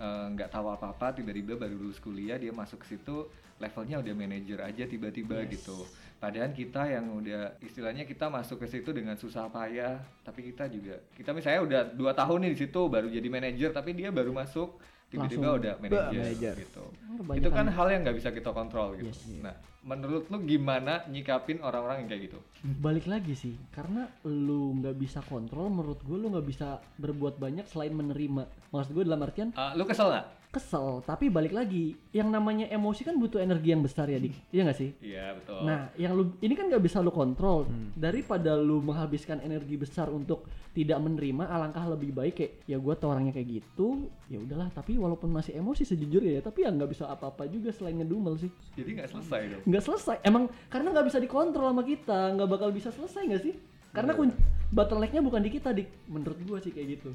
eh, nggak tahu apa-apa tiba-tiba baru lulus kuliah dia masuk ke situ levelnya udah manajer aja tiba-tiba Yes. gitu padahal kita yang udah istilahnya kita masuk ke situ dengan susah payah tapi kita juga kita misalnya udah dua tahun nih di situ baru jadi manajer tapi dia baru masuk tiba-tiba udah manajer manajer. gitu. Kebanyakan- itu kan hal yang nggak bisa kita kontrol gitu. Yes, iya. nah menurut lu gimana nyikapin orang-orang yang kayak gitu? Balik lagi sih karena lu nggak bisa kontrol menurut gue lu nggak bisa berbuat banyak selain menerima. Maksud gue dalam artian Ah, lu kesel nggak kesel tapi balik lagi yang namanya emosi kan butuh energi yang besar ya dik iya nggak sih iya betul Nah, yang lu ini kan nggak bisa lu kontrol. Hmm. Daripada lu menghabiskan energi besar untuk tidak menerima, alangkah lebih baik kayak ya gua tau orangnya kayak gitu, ya udahlah. Tapi walaupun masih emosi sejujurnya ya, tapi ya nggak bisa apa-apa juga selain ngedumel sih. jadi nggak selesai dong Nggak selesai. Emang karena nggak bisa dikontrol sama kita, nggak bakal bisa selesai nggak sih? Karena kun bottlenecknya bukan di kita dik. Menurut gua sih kayak gitu.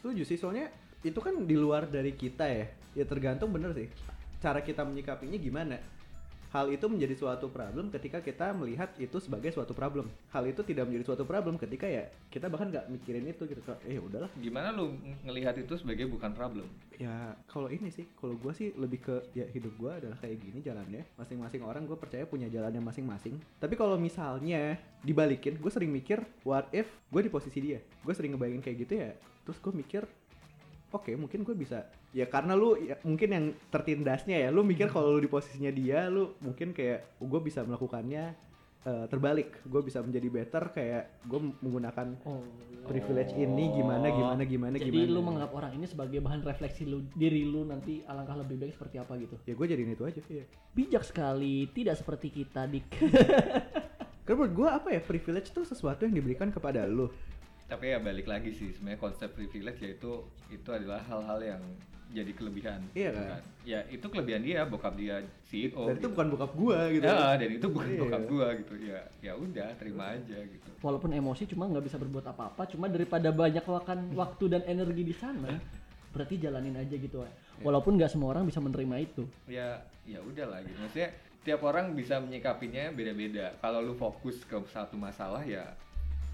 Setuju sih soalnya itu kan di luar dari kita ya. Ya tergantung bener sih. Cara kita menyikapinya gimana. Hal itu menjadi suatu problem ketika kita melihat itu sebagai suatu problem. Hal itu tidak menjadi suatu problem ketika ya kita bahkan nggak mikirin itu gitu. Eh udahlah. gimana lu ng- ngelihat itu sebagai bukan problem Ya kalau ini sih, kalau gua sih lebih ke ya hidup gua adalah kayak gini jalannya. Masing-masing orang gue percaya punya jalannya masing-masing. Tapi kalau misalnya dibalikin, gue sering mikir what if gue di posisi dia. Gue sering ngebayangin kayak gitu ya. Terus gue mikir oke mungkin gue bisa ya karena lu ya, mungkin yang tertindasnya ya lu mikir kalau lu di posisinya dia lu mungkin kayak gue bisa melakukannya eh, terbalik gue bisa menjadi better kayak gue menggunakan Oh. privilege ini gimana gimana gimana Jadi gimana lu menganggap orang ini sebagai bahan refleksi lu diri lu nanti alangkah lebih baik seperti apa gitu. ya gue jadiin itu aja ya Bijak sekali, tidak seperti kita dik. Karena menurut gue apa ya privilege itu sesuatu yang diberikan kepada lo. Tapi ya balik lagi sih sebenarnya konsep privilege yaitu itu adalah hal-hal yang jadi kelebihan. Iya gitu kan? ya itu kelebihan dia bokap dia CEO Dan itu gitu. bukan bokap gue gitu. ya dan itu bukan Iya. bokap gua gitu. Ya ya udah terima aja gitu. Walaupun emosi cuma nggak bisa berbuat apa-apa cuma daripada banyak makan waktu dan energi di sana berarti jalanin aja gitu ya walaupun nggak semua orang bisa menerima itu. Ya ya udah lah gitu. Maksudnya tiap orang bisa menyikapinya beda-beda. Kalau lu fokus ke satu masalah ya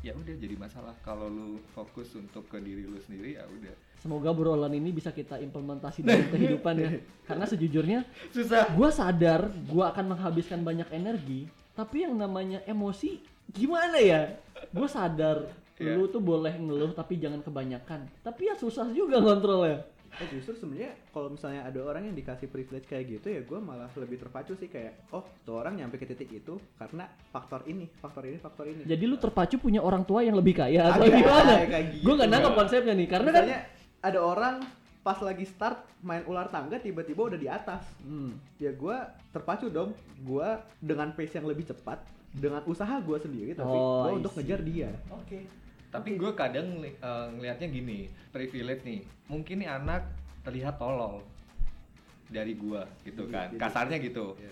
ya udah jadi masalah kalau lu fokus untuk ke diri lu sendiri ya udah. Semoga obrolan ini bisa kita implementasi dalam kehidupan ya. Karena sejujurnya susah. gue sadar gue akan menghabiskan banyak energi tapi yang namanya emosi gimana ya? Gue sadar Iya. lu tuh boleh ngeluh tapi jangan kebanyakan. Tapi ya susah juga kontrolnya Eh justru sebenarnya kalau misalnya ada orang yang dikasih privilege kayak gitu ya gue malah lebih terpacu sih kayak oh tuh orang nyampe ke titik itu karena faktor ini, faktor ini, faktor ini. jadi lu terpacu punya orang tua yang lebih kaya atau Agak, gimana gitu. gue nggak nangkep konsepnya nih karena kan Misalnya ada orang pas lagi start main ular tangga tiba-tiba udah di atas. Hmm. Ya gue terpacu dong. Gue dengan pace yang lebih cepat dengan usaha gue sendiri tapi Oh, gue untuk ngejar dia. Oke. Tapi gue kadang eh, ngelihatnya gini privilege nih mungkin nih anak terlihat tolol dari gua gitu Iya, kan iya. kasarnya gitu Ya,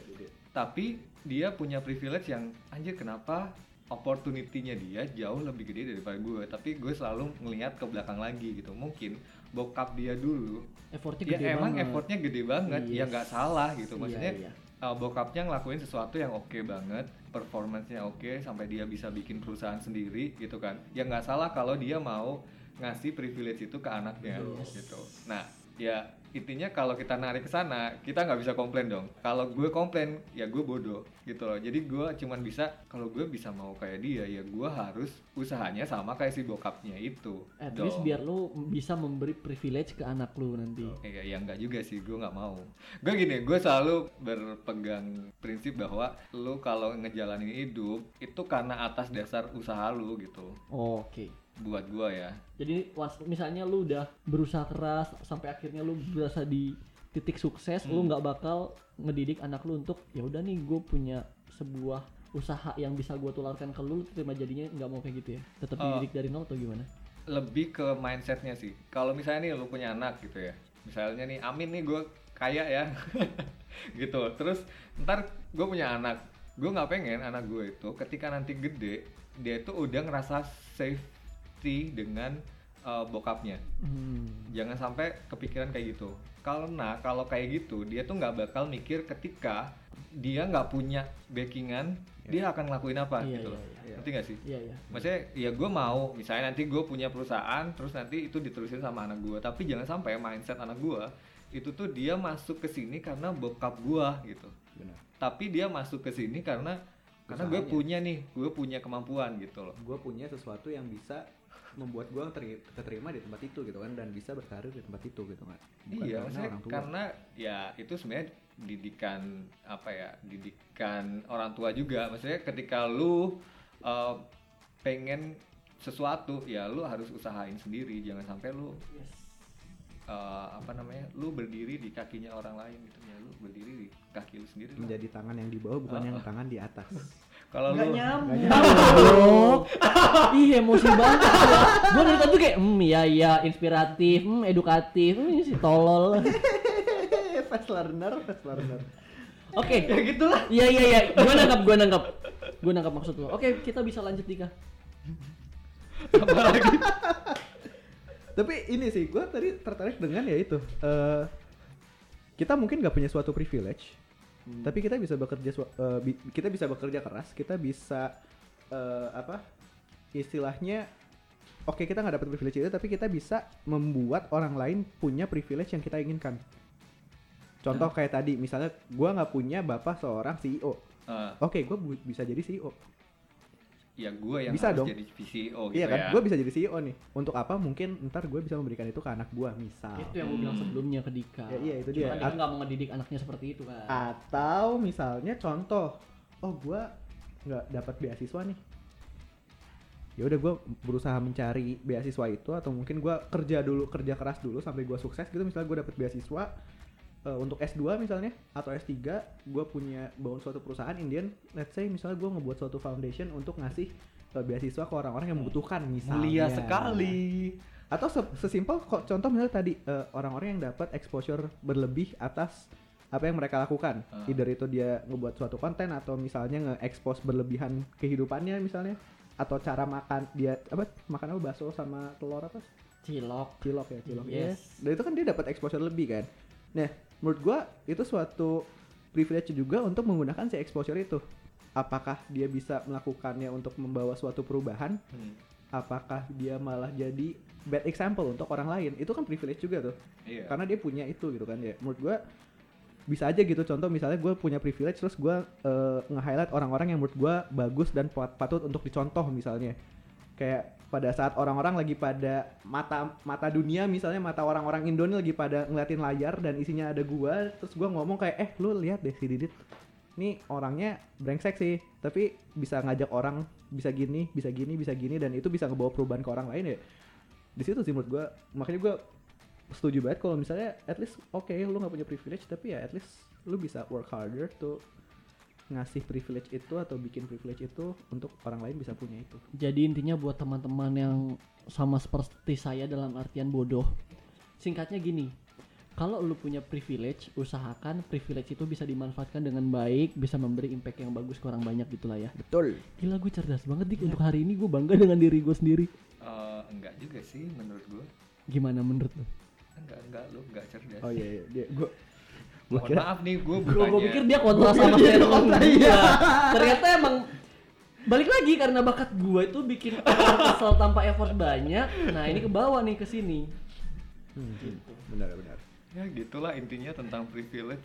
tapi dia punya privilege yang anjir kenapa opportunity-nya dia jauh lebih gede daripada gue tapi gue selalu ngelihat ke belakang lagi gitu mungkin bokap dia dulu Effortnya ya gede emang banget. effortnya gede banget ya Yes. nggak salah gitu Iya, maksudnya iya. Uh, bokapnya ngelakuin sesuatu yang oke banget, performance-nya oke sampai dia bisa bikin perusahaan sendiri gitu kan. Ya nggak salah kalau dia mau ngasih privilege itu ke anaknya Yes. gitu. Nah, ya intinya kalau kita narik ke sana, kita nggak bisa komplain dong. Kalau gue komplain, ya gue bodoh gitu loh. Jadi gue cuman bisa kalau gue bisa mau kayak dia, ya gue harus usahanya sama kayak si bokapnya itu. At dong. least biar lu bisa memberi privilege ke anak lu nanti. Ya, ya enggak juga sih, gue nggak mau. Gue gini, gue selalu berpegang prinsip bahwa lu kalau ngejalanin hidup itu karena atas dasar usaha lu gitu. Oke. Buat gue ya. Jadi misalnya lu udah berusaha keras sampai akhirnya lu berasa di titik sukses, lu Hmm. nggak bakal ngedidik anak lu untuk ya udah nih gue punya sebuah usaha yang bisa gue tularkan ke lu, lu terima jadinya nggak mau kayak gitu ya. Tetap Oh. dididik dari nol atau gimana? Lebih ke mindsetnya sih. Kalau misalnya nih lu punya anak gitu ya. Misalnya nih, Amin nih gue kaya ya. gitu. Terus ntar gue punya anak. Gue nggak pengen anak gue itu ketika nanti gede dia itu udah ngerasa safety dengan uh, bokapnya. Hmm. jangan sampai kepikiran kayak gitu. Karena kalau kayak gitu dia tuh nggak bakal mikir ketika dia nggak punya backingan dia akan ngelakuin apa Iya, gitu loh. iya. ngerti nggak sih? Iya iya. maksudnya ya gue mau. Misalnya nanti gue punya perusahaan terus nanti itu diterusin sama anak gue tapi jangan sampai mindset anak gue itu tuh dia masuk ke sini karena bokap gue gitu. Benar. Tapi dia masuk ke sini karena karena gue punya nih gue punya kemampuan gitu loh. Gue punya sesuatu yang bisa membuat gue teri- keterima di tempat itu gitu kan dan bisa berkarir di tempat itu gitu kan Bukan iya karena maksudnya orang tua. karena ya itu sebenarnya didikan apa ya didikan orang tua juga maksudnya ketika lu uh, pengen sesuatu ya lu harus usahain sendiri jangan sampai lu Yes. uh, apa namanya lu berdiri di kakinya orang lain gitu ya lu berdiri di kaki lu sendiri lah. menjadi tangan yang di bawah bukan Oh, yang tangan di atas kalau Nggak lu nyambung. Ih emosi banget. Gue dari tadi kayak, hmm iya iya inspiratif, hmm edukatif, hmm ini si tolol. fast learner fast learner Oke. ya gitulah Iya iya iya. Gue nangkap, gue nangkap. Gue nangkap maksud lo. Oke, kita bisa lanjut Dika. tapi ini sih gue tadi tertarik dengan ya itu eh, kita mungkin nggak punya suatu privilege Hmm. tapi kita bisa bekerja eh, bi- kita bisa bekerja keras kita bisa eh, apa istilahnya oke kita nggak dapat privilege itu tapi kita bisa membuat orang lain punya privilege yang kita inginkan. Contoh kayak tadi misalnya gua nggak punya bapak seorang CEO Uh, oke gue bisa jadi CEO ya gue yang Bisa harus dong. jadi VCO gitu iya kan ya gue bisa jadi CEO nih untuk apa mungkin ntar gue bisa memberikan itu ke anak gue misal Itu yang gue bilang sebelumnya ke Dika. Ya, iya, itu Cuma dia. Dika nggak mau ngedidik anaknya seperti itu kan. atau misalnya contoh oh gua nggak dapat beasiswa nih ya udah gue berusaha mencari beasiswa itu atau mungkin gua kerja dulu kerja keras dulu sampai gua sukses gitu misalnya gue dapet beasiswa eh, untuk S2 misalnya atau S3 gue punya bangun suatu perusahaan Indian let's say misalnya gue ngebuat suatu foundation untuk ngasih eh, beasiswa ke orang-orang yang membutuhkan misalnya. Mulia sekali. Atau se- sesimpel kok contoh misalnya tadi eh, orang-orang yang dapat exposure berlebih atas apa yang mereka lakukan. Ah. either itu dia ngebuat suatu konten atau misalnya nge-expose berlebihan kehidupannya misalnya atau cara makan dia apa makan apa bakso sama telur apa? Cilok. cilok ya cilok. Yes. ya dan itu kan dia dapat exposure lebih kan. Nah menurut gua itu suatu privilege juga untuk menggunakan si exposure itu. Apakah dia bisa melakukannya untuk membawa suatu perubahan? Hmm, apakah dia malah jadi bad example untuk orang lain? Itu kan privilege juga tuh. Iya. Karena dia punya itu gitu kan ya. Menurut gua bisa aja gitu. Contoh misalnya gue punya privilege terus gua eh, nge-highlight orang-orang yang menurut gua bagus dan pat- patut untuk dicontoh misalnya. Kayak pada saat orang-orang lagi pada mata mata dunia misalnya mata orang-orang Indo nih lagi pada ngeliatin layar dan isinya ada gua terus gua ngomong kayak eh lu lihat deh si Didit. Nih orangnya brengsek sih tapi bisa ngajak orang bisa gini bisa gini bisa gini dan itu bisa ngebawa perubahan ke orang lain ya. Di situ sih menurut gua makanya gua setuju banget kalau misalnya at least oke lu nggak punya privilege tapi ya at least lu bisa work harder tuh ngasih privilege itu atau bikin privilege itu untuk orang lain bisa punya itu Jadi intinya buat teman-teman yang sama seperti saya dalam artian bodoh. Singkatnya gini, kalau lu punya privilege, usahakan privilege itu bisa dimanfaatkan dengan baik, bisa memberi impact yang bagus ke orang banyak gitulah ya. betul Gila gue cerdas banget dik untuk hari ini gue bangga dengan diri gue sendiri. Eh, enggak juga sih menurut gue Gimana menurut lu? enggak enggak lu enggak cerdas oh iya iya dia gua mohon kira maaf nih gue Bro, gue bukannya pikir dia kontra sama statement gue. Ternyata emang balik lagi karena bakat gue itu bikin kesel tanpa effort banyak. Nah ini ke bawah nih ke sini. Hmm, benar benar ya gitulah intinya tentang privilege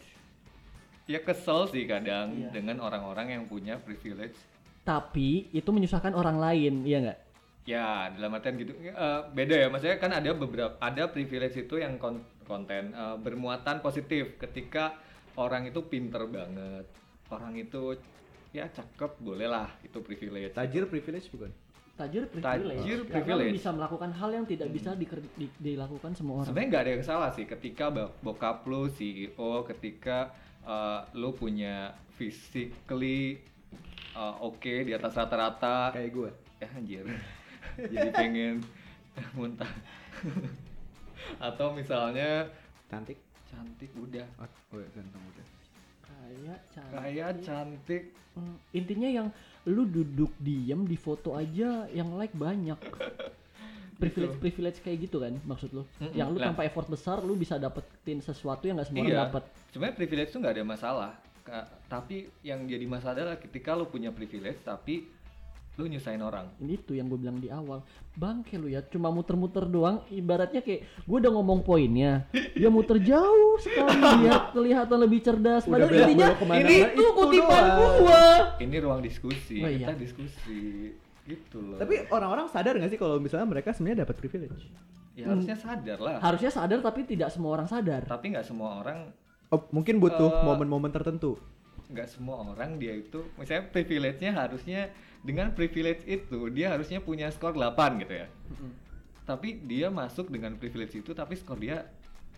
ya kesel sih kadang Iya. dengan orang-orang yang punya privilege Tapi itu menyusahkan orang lain, iya nggak? ya dalam artian gitu eh, beda ya maksudnya kan ada beberapa ada privilege itu yang kon- konten eh, bermuatan positif ketika orang itu pinter banget. Orang itu ya cakep boleh lah itu privilege. Tajir privilege bukan? Tajir privilege. Tajir Karena privilege. lu bisa melakukan hal yang tidak bisa diker- di- dilakukan semua orang. sebenarnya nggak ada yang salah sih ketika bokap lu CEO ketika eh, lu punya physically eh, oke di atas rata-rata. Kayak gue ya anjir. Jadi pengen muntah atau misalnya cantik cantik udah oh, oh iya, ganteng udah Kayak cantik. kayak cantik Hmm, intinya yang lu duduk diem di foto aja yang like banyak. privilege privilege kayak gitu kan maksud lu? Mm-mm. Yang lu Lah. tanpa effort besar lu bisa dapetin sesuatu yang nggak semua orang iya dapet. sebenarnya privilege itu nggak ada masalah Ka- tapi yang jadi masalah adalah ketika lu punya privilege tapi lu nyusahin orang. Ini itu yang gue bilang di awal. Bangke lu ya Cuma muter-muter doang. Ibaratnya kayak Gue udah ngomong poinnya Dia muter jauh sekali Biar kelihatan lebih cerdas. Udah Padahal intinya Ini itu itu kutipan gua. Ini ruang diskusi Oh, iya. kita diskusi. Gitu loh. Tapi orang-orang sadar gak sih kalau misalnya mereka sebenarnya dapat privilege? ya harusnya sadar lah. Harusnya sadar tapi tidak semua orang sadar. Tapi nggak semua orang Oh, mungkin butuh Eh, momen-momen tertentu. nggak semua orang dia itu misalnya privilege-nya harusnya dengan privilege itu dia harusnya punya skor 8 gitu ya. Tapi dia masuk dengan privilege itu tapi skor dia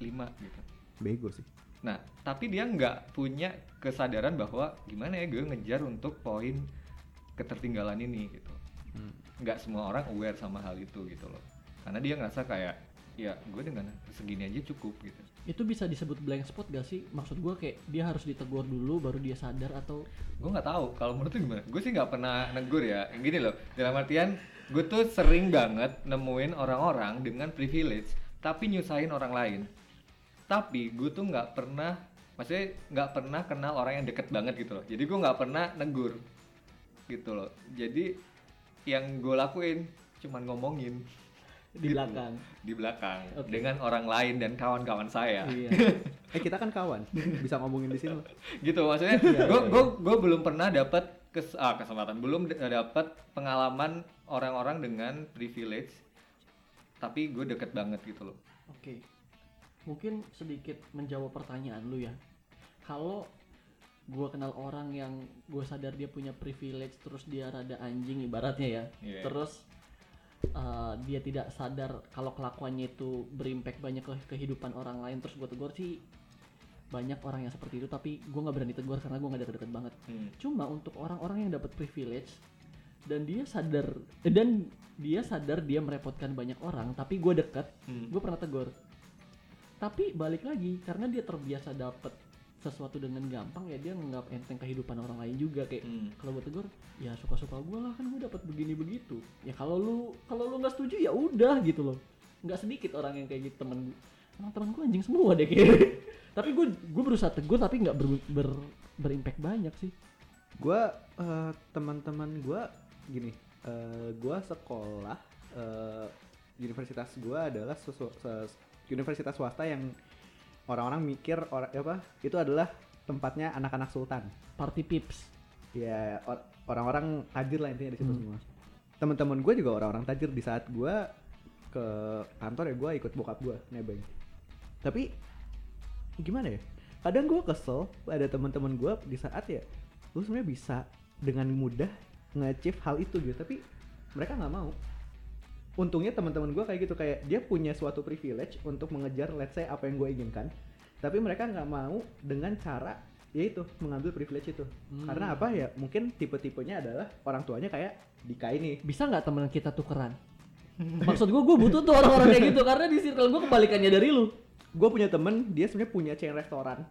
5 gitu. Bego sih. nah tapi dia nggak punya kesadaran bahwa gimana ya gue ngejar untuk poin ketertinggalan ini gitu. Hmm. nggak semua orang aware sama hal itu gitu loh. Karena dia ngerasa kayak ya gue dengan segini aja cukup gitu Itu bisa disebut blank spot gak sih? Maksud gue kayak Dia harus ditegur dulu Baru dia sadar atau gue nggak tahu. Kalau menurut lu gimana? Gue sih nggak pernah negur ya. Gini loh dalam artian gue tuh sering banget nemuin orang-orang dengan privilege tapi nyusahin orang lain. Tapi gue tuh nggak pernah maksudnya nggak pernah kenal orang yang deket banget gitu loh. Jadi gue nggak pernah negur gitu loh. Jadi yang gue lakuin cuman ngomongin Di belakang. Di belakang. Oke. dengan orang lain dan kawan-kawan saya. Iya. Eh kita kan kawan, bisa ngomongin di sini. loh. gitu maksudnya Iya, gue iya, gue gue belum pernah dapat kes ah, kesempatan. Belum dapat pengalaman orang-orang dengan privilege tapi gue deket banget gitu loh. Oke. Mungkin sedikit menjawab pertanyaan lu ya. Kalau gue kenal orang yang gue sadar dia punya privilege terus dia rada anjing ibaratnya ya. Iya. terus uh, dia tidak sadar kalau kelakuannya itu berimpact banyak ke kehidupan orang lain terus gue tegur sih banyak orang yang seperti itu tapi gue nggak berani tegur karena gue nggak deket-deket banget Hmm. cuma untuk orang-orang yang dapat privilege dan dia sadar eh, dan dia sadar dia merepotkan banyak orang tapi gue dekat Hmm. gue pernah tegur tapi balik lagi karena dia terbiasa dapat sesuatu dengan gampang ya dia nganggap enteng kehidupan orang lain juga kayak Hmm. kalau gue tegur ya suka-suka gue lah kan gue dapat begini begitu ya kalau lu kalau lu nggak setuju ya udah gitu loh. Nggak sedikit orang yang kayak gitu temen gue emang temen gue anjing semua deh kayak. Tapi gue gue berusaha tegur tapi nggak ber, ber, berimpact banyak sih. Gua eh, teman-teman gua gini, eh, gua sekolah eh, universitas gua adalah sesu- ses- universitas swasta yang orang-orang mikir orang apa itu adalah tempatnya anak-anak sultan. party pips Ya or- orang-orang tajir lah intinya di situ Hmm. semua. Teman-teman gue juga orang-orang tajir di saat gua ke kantor ya gua ikut bokap gua nebeng. Tapi gimana ya? Kadang gua kesel ada teman-teman gua di saat ya lu sebenarnya bisa dengan mudah nge-achieve hal itu gitu, tapi mereka nggak mau. Untungnya teman-teman gua kayak gitu kayak dia punya suatu privilege untuk mengejar let's say apa yang gue inginkan, tapi mereka nggak mau dengan cara yaitu mengambil privilege itu. Hmm. Karena apa ya? Mungkin tipe-tipenya adalah orang tuanya kayak Dika ini. bisa nggak teman kita tukeran maksud gue gue butuh tuh orang-orang kayak gitu karena di circle gue kebalikannya dari lu Gue punya temen dia sebenarnya punya chain restoran.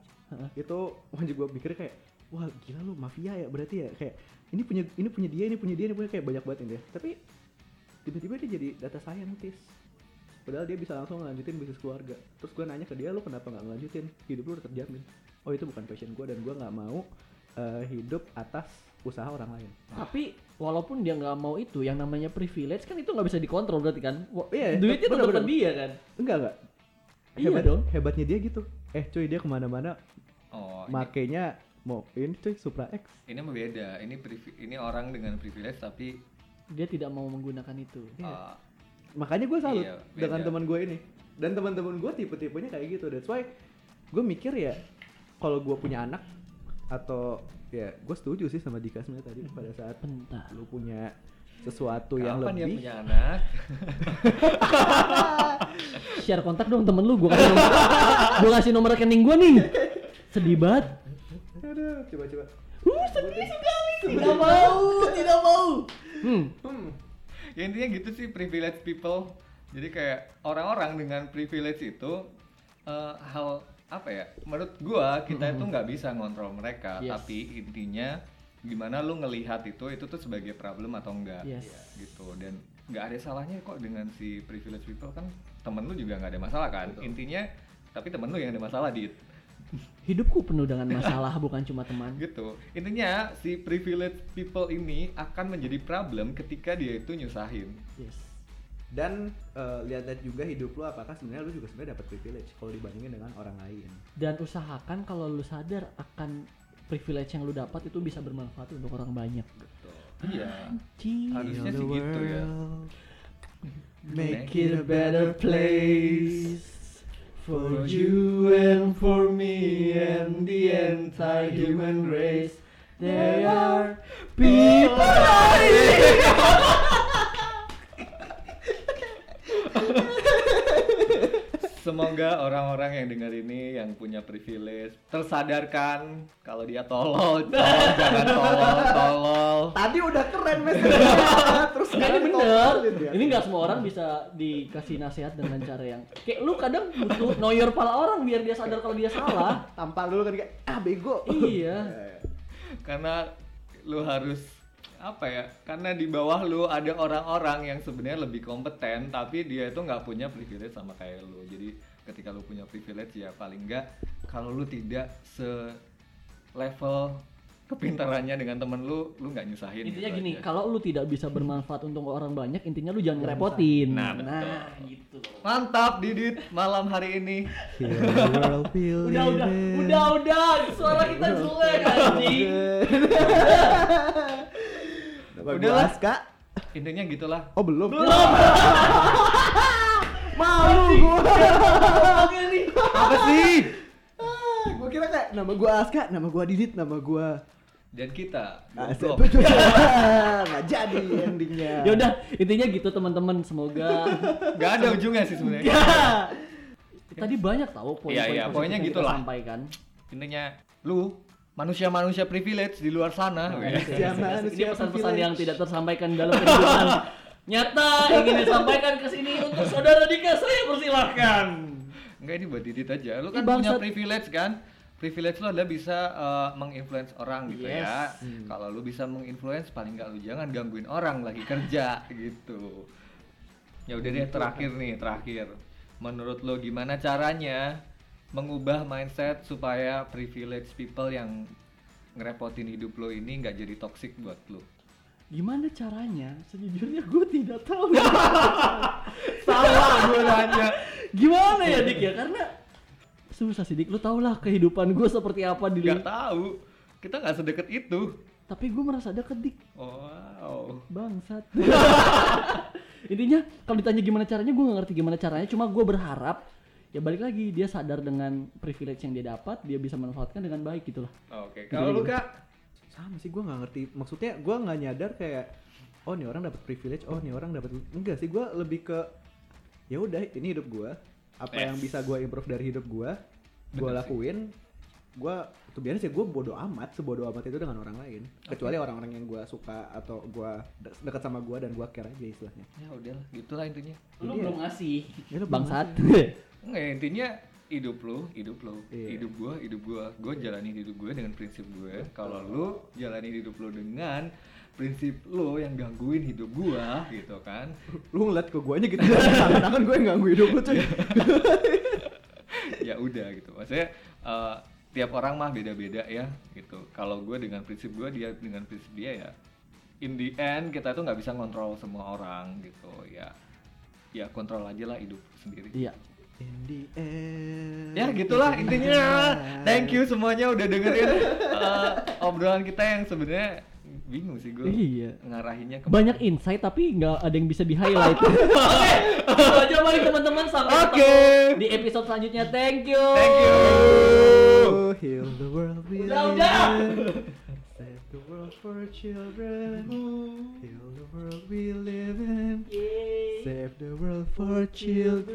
Itu wah juga mikir kayak wah gila lu mafia ya berarti ya kayak ini punya ini punya dia ini punya dia ini punya kayak banyak banget ini dia tapi tiba-tiba dia jadi data scientist. Padahal dia bisa langsung ngelanjutin bisnis keluarga. Terus gue nanya ke dia lu kenapa nggak ngelanjutin? Hidup lu udah terjamin. Oh itu bukan passion gue dan gue nggak mau eh, hidup atas usaha orang lain. Tapi walaupun dia nggak mau itu yang namanya privilege kan itu nggak bisa dikontrol berarti kan? Wa- Iya, duitnya tetap bener. dia kan? Enggak enggak. Iya Hebat- dong. hebatnya dia gitu. Eh cuy dia ke mana-mana. Oh ini, makainya mau ini cuy Supra X. Ini mah beda. Ini privi- ini orang dengan privilege tapi dia tidak mau menggunakan itu. Iya. uh, makanya gue salut Iya, beda. dengan teman gue ini. Dan teman-teman gue tipe-tipenya kayak gitu. That's why gue mikir ya kalau gue punya anak atau ya gue setuju sih sama Dika sebenarnya tadi pada saat bentar. lu punya sesuatu yang kapan dia lebih. punya anak? Share kontak dong temen lu gue kasih nomor gue kasih nomor rekening gue nih. Sedih banget. Aduh coba-coba. Uh sedih sekali. Tidak mau tidak mau hmm. Hmm. ya intinya gitu sih privilege people. Jadi kayak orang-orang dengan privilege itu eh, hal apa ya menurut gua kita itu nggak bisa ngontrol mereka. Yes. tapi intinya gimana lu ngelihat itu itu tuh sebagai problem atau enggak? Yes. gitu. Dan nggak ada salahnya kok dengan si privilege people. Kan temen lu juga nggak ada masalah kan? Betul. intinya tapi temen lu yang ada masalah di hidupku penuh dengan masalah bukan cuma teman. Gitu. Intinya si privilege people ini akan menjadi problem ketika dia itu nyusahin. Yes. Dan eh, lihat-lihat juga hidup lu apakah sebenarnya lu juga sebenarnya dapat privilege kalau dibandingin dengan orang lain? Dan usahakan kalau lu sadar akan privilege yang lu dapat itu bisa bermanfaat untuk orang banyak. Iya. Anjing. Harusnya sih gitu ya. make it a better place for you and for me and the entire human race They are people Semoga orang-orang yang dengar ini yang punya privilege tersadarkan kalau dia tolol, tolol jangan tolol, tolol. tadi udah keren message-nya terus ini sekarang bener. ditololin ya. ini nggak semua orang bisa dikasih nasihat dengan cara yang kayak lu kadang butuh know your pala orang biar dia sadar kalau dia salah. Tampal dulu kan kayak ah bego. Iya. Karena lu harus apa ya? Karena di bawah lu ada orang-orang yang sebenarnya lebih kompeten tapi dia itu nggak punya privilege sama kayak lu. Jadi ketika lu punya privilege ya paling nggak kalau lu tidak se level kepintarannya dengan temen lu, lu nggak nyusahin. intinya gitu gini aja. kalau lu tidak bisa bermanfaat untuk orang banyak intinya lu jangan ngerepotin Nah, betul. gitu Mantap Didit malam hari ini. Udah udah udah udah suara kita jelek anjing Udah Udahlah. kak Intinya gitulah. oh belum belum malu nih Apa sih? gua kira kayak nama gua Aska nama gua Didit nama gua Dan kita goblok. nggak jadi endingnya ya udah intinya gitu teman-teman semoga Gak ada ujungnya sih sebenarnya. ya tadi banyak tahu poin-poin Iya, iya, positif pokoknya yang kita gitulah. sampaikan Intinya lu manusia-manusia privilege di luar sana. Ya. ya. ini pesan-pesan privilege. yang tidak tersampaikan dalam kehidupan nyata ingin disampaikan ke sini untuk saudara Dika saya persilahkan Enggak ini buat Didit aja. Lu kan Ih, punya privilege kan? Privilege lu adalah bisa uh, menginfluence orang gitu Yes. ya. Hmm. Kalau lu bisa menginfluence paling nggak lu jangan gangguin orang lagi kerja gitu. Ya udah deh terakhir nih, terakhir. Menurut lu gimana caranya mengubah mindset supaya privilege people yang ngerepotin hidup lo ini nggak jadi toxic buat lo? gimana caranya sejujurnya gue tidak tahu Salah gue nanya. gimana ya Dik ya karena susah sih Dik lu tau lah kehidupan gue seperti apa di Gak tahu. Kita nggak sedekat itu. tapi gue merasa deket Dik Wow. bangsat intinya kalau ditanya gimana caranya gue nggak ngerti gimana caranya cuma gue berharap ya balik lagi. Dia sadar dengan privilege yang dia dapat dia bisa manfaatkan dengan baik gitu lah. Oke, kalau lu kak? sama sih gua nggak ngerti. Maksudnya gua nggak nyadar kayak oh nih orang dapat privilege oh nih orang dapat enggak sih. Gua lebih ke ya udah ini hidup gua. Apa Yes. yang bisa gua improve dari hidup gua gua Bener sih. lakuin. Gua tuh biasa sih gua bodoh amat sebodoh amat itu dengan orang lain. Kecuali orang-orang yang gua suka atau gua de- dekat sama gua dan gua care aja istilahnya. Ya udahlah, gitulah intinya. lu Iya. belum ngasih. Ya, lu bangsat Enggak, ya, intinya hidup lu, hidup lu, Iya. hidup gua, hidup gua. Gua jalanin hidup gua dengan prinsip gue. Kalau lu jalanin hidup lu dengan prinsip lu yang gangguin hidup gua gitu kan. lu ngeliat ke guanya gitu tangan gue yang ganggu hidup lu cuy ya udah gitu. Maksudnya eh, tiap orang mah beda-beda ya gitu. Kalau gue dengan prinsip gue, dia dengan prinsip dia ya. In the end kita tuh nggak bisa ngontrol semua orang gitu ya. Ya kontrol aja lah hidup sendiri. iya In the end. Ya gitulah intinya. Thank you semuanya udah dengerin uh, obrolan kita yang sebenarnya bingung sih gue iya ngarahinnya ke banyak insight tapi nggak ada yang bisa di highlight oke itu aja mari teman-teman sampai Oke. ketemu di episode selanjutnya thank you Thank you. Heal the world Udah, udah. The world for children. Mm-hmm. Heal the world we live in. Yay. Save the world for children.